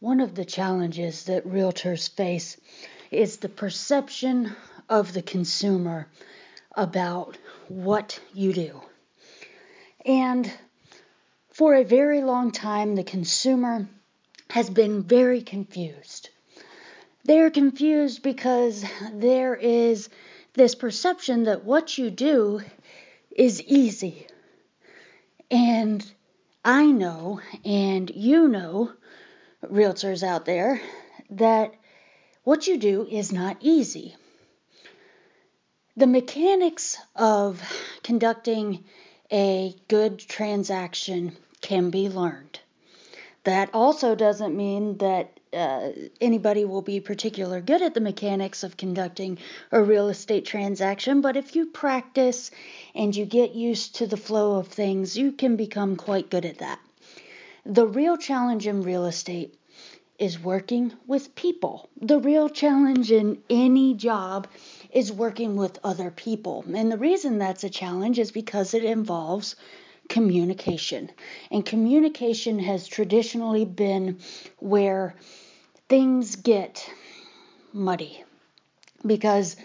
One of the challenges that realtors face is the perception of the consumer about what you do. And for a very long time, the consumer has been very confused. They're confused because there is this perception that what you do is easy. And I know, and you know, realtors out there, that what you do is not easy. The mechanics of conducting a good transaction can be learned. That also doesn't mean that uh, anybody will be particular good at the mechanics of conducting a real estate transaction, but if you practice and you get used to the flow of things, you can become quite good at that. The real challenge in real estate is working with people. The real challenge in any job is working with other people. And the reason that's a challenge is because it involves communication. And communication has traditionally been where things get muddy because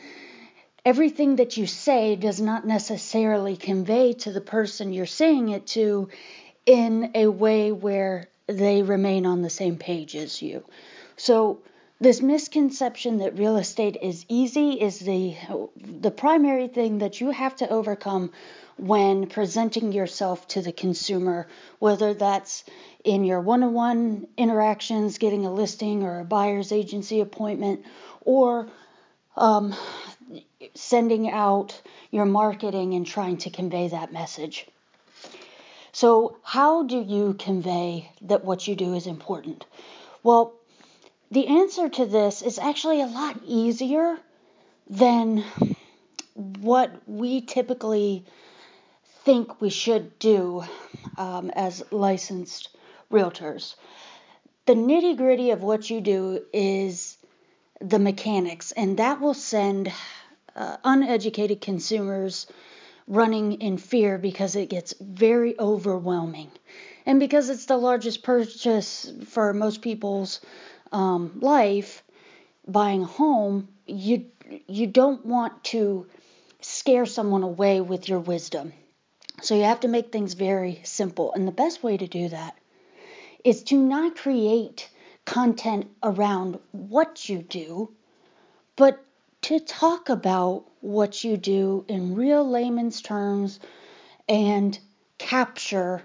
everything that you say does not necessarily convey to the person you're saying it to in a way where they remain on the same page as you. So this misconception that real estate is easy is the the primary thing that you have to overcome when presenting yourself to the consumer, whether that's in your one on one interactions, getting a listing or a buyer's agency appointment, or um, sending out your marketing and trying to convey that message. So, how do you convey that what you do is important? Well, the answer to this is actually a lot easier than what we typically think we should do um, as licensed realtors. The nitty gritty of what you do is the mechanics, and that will send uh, uneducated consumers running in fear because it gets very overwhelming. And because it's the largest purchase for most people's um, life, buying a home, you you don't want to scare someone away with your wisdom. So you have to make things very simple. And the best way to do that is to not create content around what you do, but to talk about what you do in real layman's terms and capture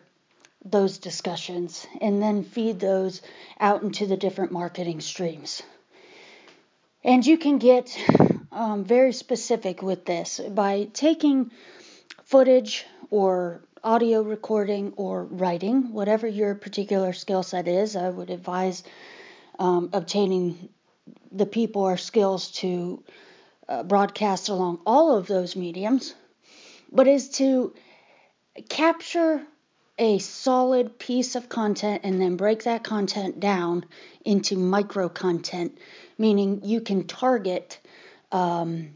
those discussions and then feed those out into the different marketing streams. And you can get um, very specific with this by taking footage or audio recording or writing, whatever your particular skill set is. I would advise um, obtaining the people or skills to uh, broadcast along all of those mediums, but is to capture a solid piece of content and then break that content down into micro content, meaning you can target um,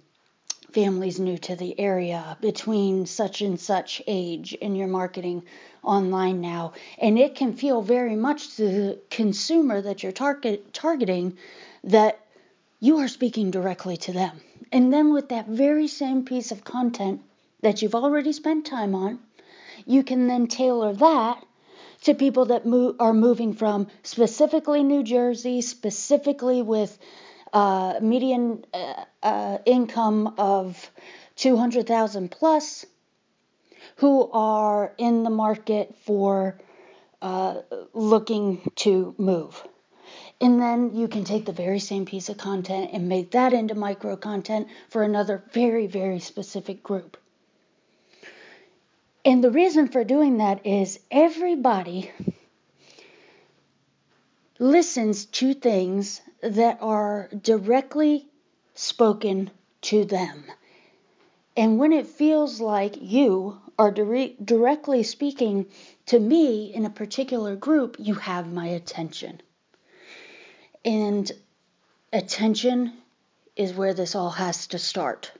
families new to the area between such and such age in your marketing online now. And it can feel very much to the consumer that you're target, targeting that you are speaking directly to them. And then with that very same piece of content that you've already spent time on, you can then tailor that to people that move, are moving from specifically New Jersey, specifically with uh, median uh, uh, income of 200,000 plus, who are in the market for uh, looking to move. And then you can take the very same piece of content and make that into micro content for another very, very specific group. And the reason for doing that is everybody listens to things that are directly spoken to them. And when it feels like you are dire- directly speaking to me in a particular group, you have my attention. And attention is where this all has to start.